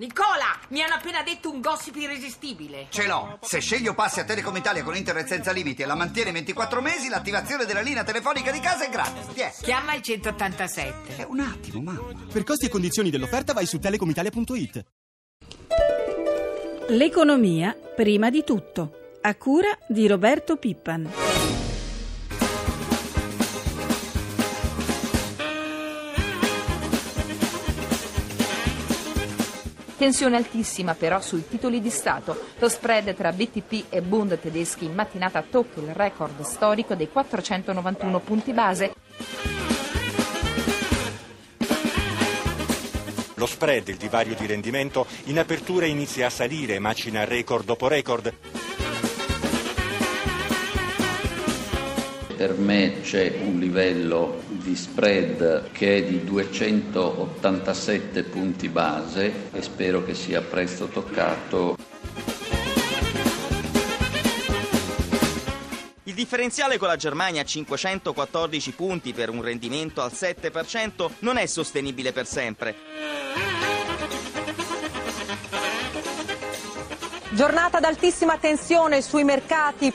Nicola, mi hanno appena detto un gossip irresistibile. Ce l'ho. Se scegli o passi a Telecom Italia con internet senza limiti e la mantieni 24 mesi, l'attivazione della linea telefonica di casa è gratis. Tiè. Chiama il 187. Eh, un attimo, mamma. Per costi e condizioni dell'offerta vai su telecomitalia.it. L'economia prima di tutto. A cura di Roberto Pippan. Tensione altissima però sui titoli di Stato. Lo spread tra BTP e Bund tedeschi in mattinata tocca il record storico dei 491 punti base. Lo spread, il divario di rendimento, in apertura inizia a salire, macina record dopo record. Per me c'è un livello di spread che è di 287 punti base e spero che sia presto toccato. Il differenziale con la Germania a 514 punti per un rendimento al 7% non è sostenibile per sempre. Giornata ad altissima tensione sui mercati.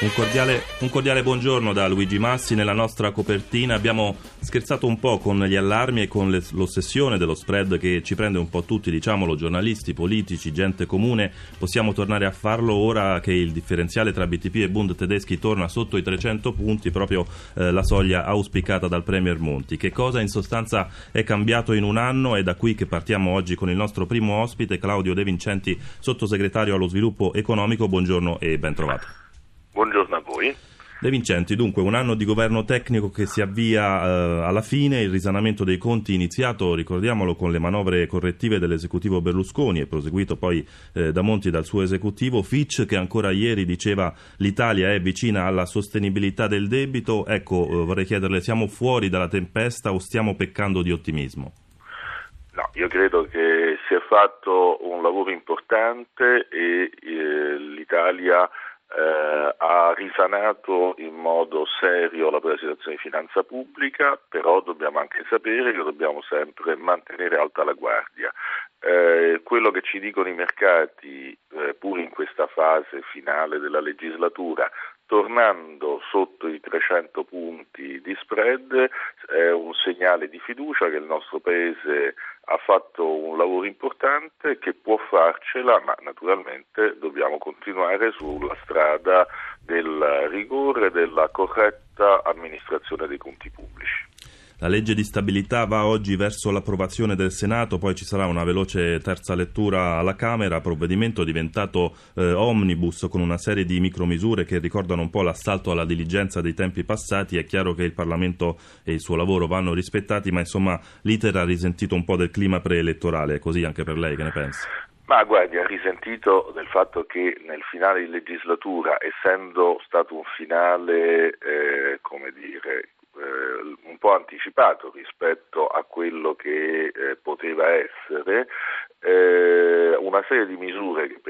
Un cordiale, un cordiale, buongiorno da Luigi Massi. Nella nostra copertina abbiamo scherzato un po' con gli allarmi e con le, l'ossessione dello spread che ci prende un po' tutti, diciamolo, giornalisti, politici, gente comune. Possiamo tornare a farlo ora che il differenziale tra BTP e Bund tedeschi torna sotto i 300 punti, proprio eh, la soglia auspicata dal Premier Monti. Che cosa in sostanza è cambiato in un anno? È da qui che partiamo oggi con il nostro primo ospite, Claudio De Vincenti, sottosegretario allo sviluppo economico. Buongiorno e ben trovato. Buongiorno a voi. De Vincenti, dunque un anno di governo tecnico che si avvia eh, alla fine, il risanamento dei conti iniziato, ricordiamolo, con le manovre correttive dell'esecutivo Berlusconi e proseguito poi eh, da Monti dal suo esecutivo, Fitch che ancora ieri diceva l'Italia è vicina alla sostenibilità del debito, ecco eh, vorrei chiederle siamo fuori dalla tempesta o stiamo peccando di ottimismo? No, io credo che si è fatto un lavoro importante e eh, l'Italia eh, ha risanato in modo serio la situazione di finanza pubblica, però dobbiamo anche sapere che dobbiamo sempre mantenere alta la guardia. Eh, quello che ci dicono i mercati, eh, pur in questa fase finale della legislatura, tornando sotto i 300 punti di spread, è un segnale di fiducia che il nostro Paese ha fatto un lavoro importante che può farcela, ma naturalmente dobbiamo continuare sulla strada del rigore e della corretta amministrazione dei conti pubblici. La legge di stabilità va oggi verso l'approvazione del Senato, poi ci sarà una veloce terza lettura alla Camera, provvedimento diventato eh, omnibus con una serie di micromisure che ricordano un po' l'assalto alla diligenza dei tempi passati. È chiaro che il Parlamento e il suo lavoro vanno rispettati, ma insomma l'iter ha risentito un po' del clima preelettorale, è così anche per lei, che ne pensa? Ma guardi, ha risentito del fatto che nel finale di legislatura, essendo stato un finale, eh, come dire, eh, un po' anticipato rispetto a quello che eh, poteva essere, eh, una serie di misure che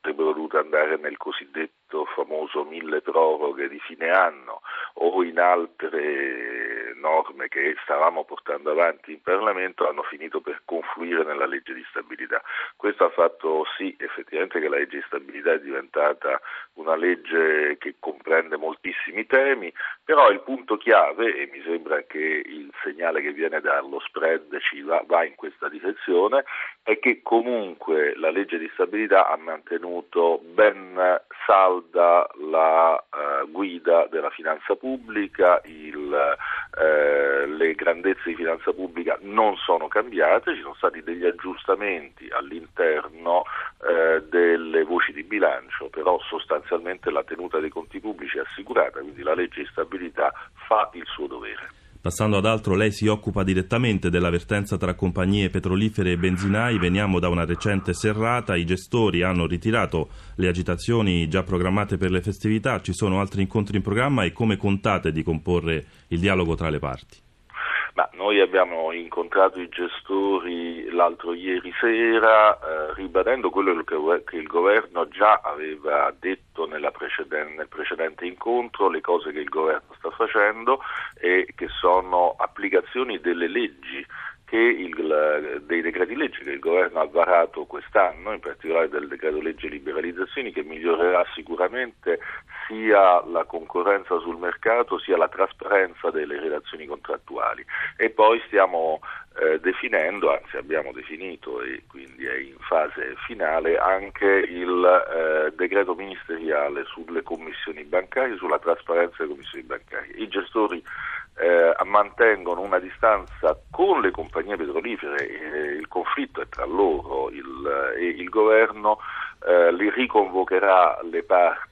sarebbero dovute andare nel cosiddetto famoso mille proroghe di fine anno o in altre norme che stavamo portando avanti in Parlamento hanno finito per confluire nella legge di stabilità. Questo ha fatto sì effettivamente che la legge di stabilità è diventata una legge che comprende moltissimi temi, però il punto chiave, e mi sembra che il segnale che viene dallo spread ci va, va in questa direzione, è che comunque la legge di stabilità ha mantenuto ben salda la uh, guida della finanza pubblica, il, eh, le grandezze di finanza pubblica non sono cambiate, ci sono stati degli aggiustamenti all'interno eh, delle voci di bilancio, però sostanzialmente la tenuta dei conti pubblici è assicurata, quindi la legge di stabilità fa il suo dovere. Passando ad altro, lei si occupa direttamente dell'avvertenza tra compagnie petrolifere e benzinai. Veniamo da una recente serrata, i gestori hanno ritirato le agitazioni già programmate per le festività, ci sono altri incontri in programma e come contate di comporre il dialogo tra le parti? Ma noi abbiamo incontrato i gestori l'altro ieri sera eh, ribadendo quello che, che, il governo già aveva detto precedente, nel precedente incontro, le cose che il governo sta facendo e che sono applicazioni delle leggi il, dei decreti legge che il governo ha varato quest'anno, in particolare del decreto legge liberalizzazioni, che migliorerà sicuramente sia la concorrenza sul mercato sia la trasparenza delle relazioni contrattuali. E poi stiamo eh, definendo, anzi abbiamo definito e quindi è in fase finale anche il eh, decreto ministeriale sulle commissioni bancarie, sulla trasparenza delle commissioni bancarie. I gestori eh, mantengono una distanza con le compagnie petrolifere, eh, il conflitto è tra loro il, e il governo eh, li riconvocherà le parti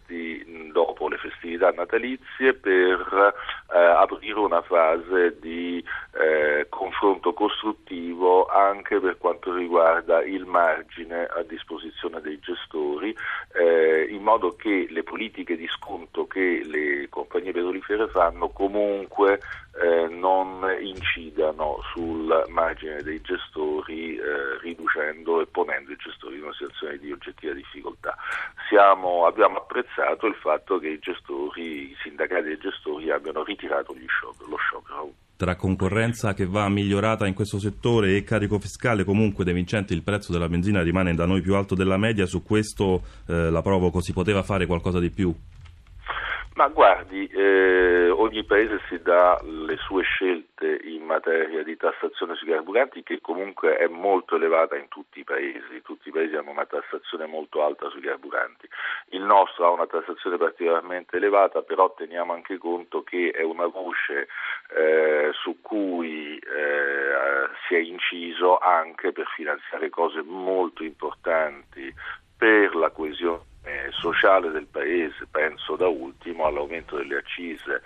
dopo le festività natalizie per eh, aprire una fase di eh, confronto costruttivo anche per quanto riguarda il margine a disposizione dei gestori, eh, in modo che le politiche di sconto che le compagnie petrolifere fanno comunque eh, non incidano sul margine dei gestori eh, riducendo e ponendo i gestori in una situazione di oggettiva difficoltà. Siamo, abbiamo apprezzato il fatto che i gestori, i sindacati e gestori abbiano ritirato sciopero, lo sciopero. Tra concorrenza che va migliorata in questo settore e carico fiscale, comunque De Vincenti il prezzo della benzina rimane da noi più alto della media, su questo eh, la provoco, si poteva fare qualcosa di più? Ma guardi, eh, ogni paese si dà le sue scelte materia di tassazione sui carburanti che comunque è molto elevata in tutti i paesi, tutti i paesi hanno una tassazione molto alta sui carburanti. Il nostro ha una tassazione particolarmente elevata, però teniamo anche conto che è una voce eh, su cui eh, si è inciso anche per finanziare cose molto importanti per la coesione eh, sociale del Paese, penso da ultimo all'aumento delle accise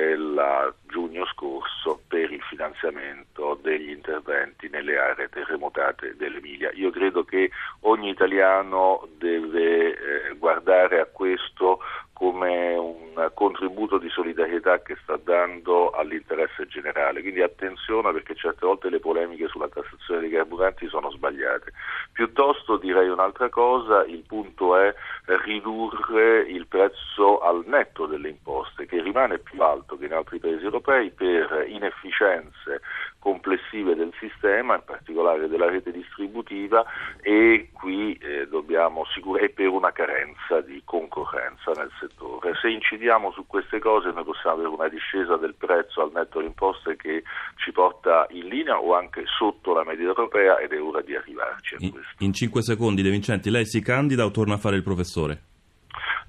del giugno scorso per il finanziamento degli interventi nelle aree terremotate dell'Emilia. Io credo che ogni italiano deve eh, guardare a questo come un contributo di solidarietà che sta dando all'interesse generale. Quindi attenzione perché certe volte le polemiche sulla tassazione dei carburanti sono sbagliate. Piuttosto direi un'altra cosa, il punto è ridurre il prezzo al netto delle imposte che rimane più alto che in altri paesi europei per inefficienze complessive del sistema, in particolare della rete distributiva e qui eh, dobbiamo sicurare per una carenza di concorrenza nel settore. Se incidiamo su queste cose noi possiamo avere una discesa del prezzo al netto delle imposte che ci porta in linea o anche sotto la media europea ed è ora di arrivarci a questo. In 5 secondi De Vincenti, lei si candida o torna a fare il professore?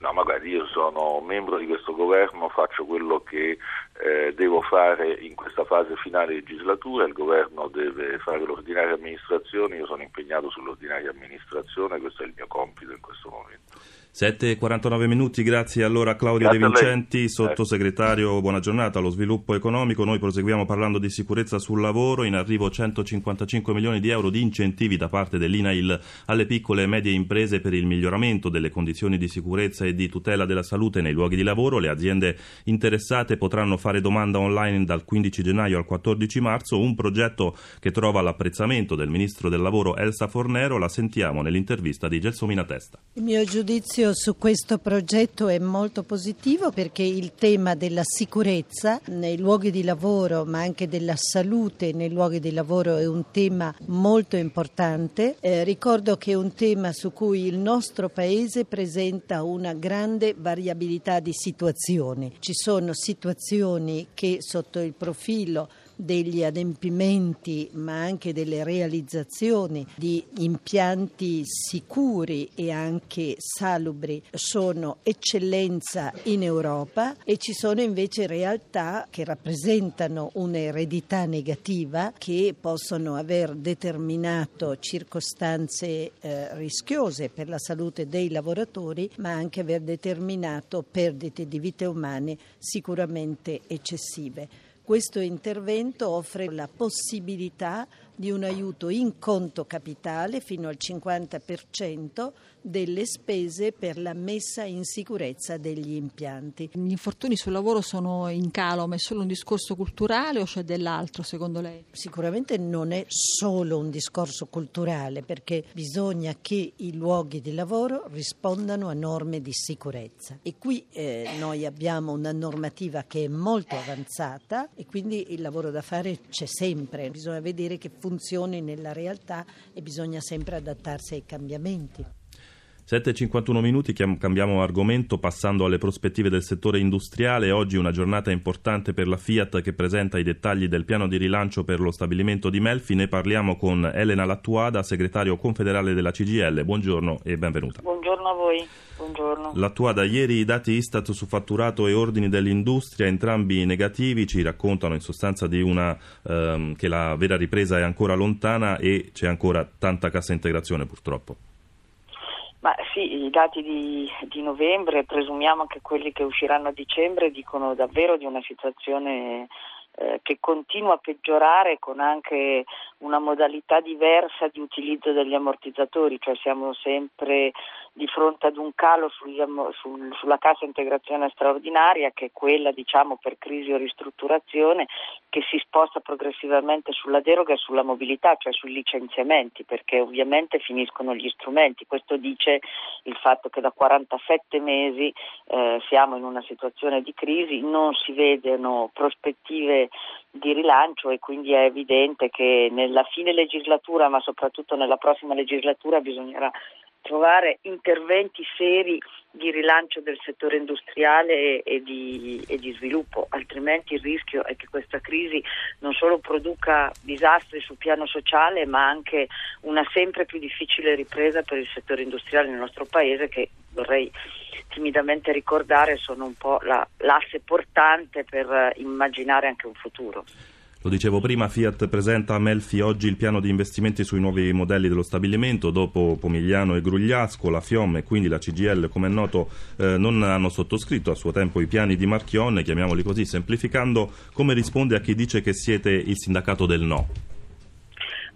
No, ma guardi, io sono membro di questo governo, faccio quello che eh, devo fare in questa fase finale legislatura, il governo deve fare l'ordinaria amministrazione, io sono impegnato sull'ordinaria amministrazione, questo è il mio compito in questo momento. 7.49 minuti, grazie allora a Claudio grazie De Vincenti, sottosegretario, buona giornata allo sviluppo economico. Noi proseguiamo parlando di sicurezza sul lavoro, in arrivo 155 milioni di euro di incentivi da parte dell'INAIL alle piccole e medie imprese per il miglioramento delle condizioni di sicurezza e di tutela della salute nei luoghi di lavoro. Le aziende interessate potranno fare domanda online dal 15 gennaio al 14 marzo, un progetto che trova l'apprezzamento del Ministro del Lavoro Elsa Fornero, la sentiamo nell'intervista di Gelsomina Testa. Il mio giudizio su questo progetto è molto positivo perché il tema della sicurezza nei luoghi di lavoro ma anche della salute nei luoghi di lavoro è un tema molto importante. Eh, ricordo che è un tema su cui il nostro Paese presenta una grande variabilità di situazioni. Ci sono situazioni che sotto il profilo degli adempimenti ma anche delle realizzazioni di impianti sicuri e anche salubri sono eccellenza in Europa e ci sono invece realtà che rappresentano un'eredità negativa che possono aver determinato circostanze eh, rischiose per la salute dei lavoratori ma anche aver determinato perdite di vite umane sicuramente eccessive. Questo intervento offre la possibilità di un aiuto in conto capitale fino al 50% delle spese per la messa in sicurezza degli impianti. Gli infortuni sul lavoro sono in calo, ma è solo un discorso culturale o c'è dell'altro secondo lei? Sicuramente non è solo un discorso culturale perché bisogna che i luoghi di lavoro rispondano a norme di sicurezza e qui eh, noi abbiamo una normativa che è molto avanzata e quindi il lavoro da fare c'è sempre, bisogna vedere che funzioni nella realtà e bisogna sempre adattarsi ai cambiamenti. 7.51 minuti, cambiamo argomento passando alle prospettive del settore industriale. Oggi una giornata importante per la Fiat che presenta i dettagli del piano di rilancio per lo stabilimento di Melfi. Ne parliamo con Elena Lattuada, segretario confederale della CGL. Buongiorno e benvenuta. Buongiorno a voi. Buongiorno. Lattuada, ieri i dati Istat su fatturato e ordini dell'industria, entrambi negativi, ci raccontano in sostanza di una, ehm, che la vera ripresa è ancora lontana e c'è ancora tanta cassa integrazione purtroppo. Ma sì, i dati di, di, novembre, presumiamo anche quelli che usciranno a dicembre, dicono davvero di una situazione eh, che continua a peggiorare con anche una modalità diversa di utilizzo degli ammortizzatori, cioè siamo sempre di fronte ad un calo sugli, sul, sulla cassa integrazione straordinaria che è quella diciamo per crisi o ristrutturazione che si sposta progressivamente sulla deroga e sulla mobilità, cioè sui licenziamenti, perché ovviamente finiscono gli strumenti. Questo dice il fatto che da 47 mesi eh, siamo in una situazione di crisi, non si vedono prospettive di rilancio e quindi è evidente che nella fine legislatura, ma soprattutto nella prossima legislatura, bisognerà trovare interventi seri di rilancio del settore industriale e, di, e, di, sviluppo, altrimenti il rischio è che questa crisi non solo produca disastri sul piano sociale ma anche una sempre più difficile ripresa per il settore industriale nel nostro paese che vorrei timidamente ricordare sono un po' la, l'asse portante per immaginare anche un futuro. Lo dicevo prima, Fiat presenta a Melfi oggi il piano di investimenti sui nuovi modelli dello stabilimento. Dopo Pomigliano e Grugliasco, la FIOM e quindi la CGL, come è noto, eh, non hanno sottoscritto a suo tempo i piani di Marchionne, chiamiamoli così, semplificando. Come risponde a chi dice che siete il sindacato del no?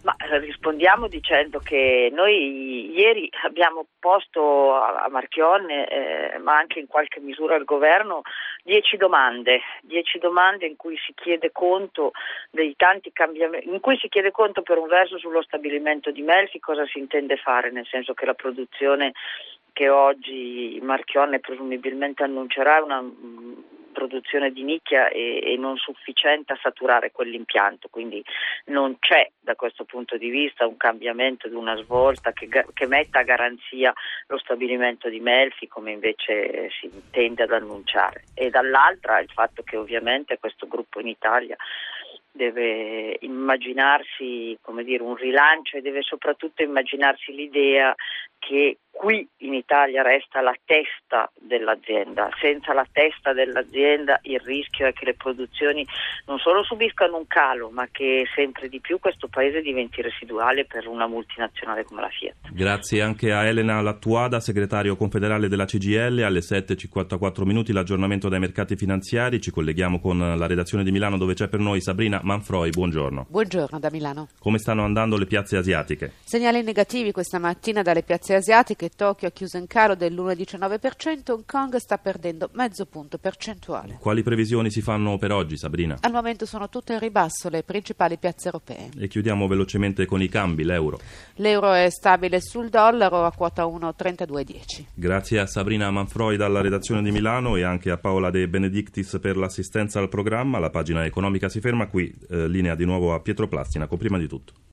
Ma eh, rispondiamo dicendo che noi ieri abbiamo posto a Marchionne, eh, ma anche in qualche misura al governo, dieci domande, dieci domande in cui si chiede conto dei tanti cambiamenti, in cui si chiede conto per un verso sullo stabilimento di Melfi cosa si intende fare, nel senso che la produzione che oggi Marchionne presumibilmente annuncerà è una produzione di nicchia e, e, non sufficiente a saturare quell'impianto, quindi non c'è da questo punto di vista un cambiamento di una svolta che, che metta a garanzia lo stabilimento di Melfi come invece si tende ad annunciare. E dall'altra il fatto che ovviamente questo gruppo in Italia deve immaginarsi dire, un rilancio e deve soprattutto immaginarsi l'idea che qui in Italia resta la testa dell'azienda. Senza la testa dell'azienda il rischio è che le produzioni non solo subiscano un calo, ma che sempre di più questo paese diventi residuale per una multinazionale come la Fiat. Grazie anche a Elena Lattuada, segretario confederale della CGL. Alle 7.54 minuti l'aggiornamento dai mercati finanziari. Ci colleghiamo con la redazione di Milano dove c'è per noi Sabrina Manfroi. Buongiorno. Buongiorno da Milano. Come stanno andando le piazze asiatiche? Segnali negativi questa mattina dalle piazze asiatiche, Tokyo ha chiuso in calo dell'1,19%, Hong Kong sta perdendo mezzo punto percentuale. Quali previsioni si fanno per oggi, Sabrina? Al momento sono tutte in ribasso le principali piazze europee. E chiudiamo velocemente con i cambi, l'euro. L'euro è stabile sul dollaro a quota 1,3210. Grazie a Sabrina Manfroi dalla redazione di Milano e anche a Paola De Benedictis per l'assistenza al programma. La pagina economica si ferma qui, eh, linea di nuovo a Pietro Plastina prima di tutto.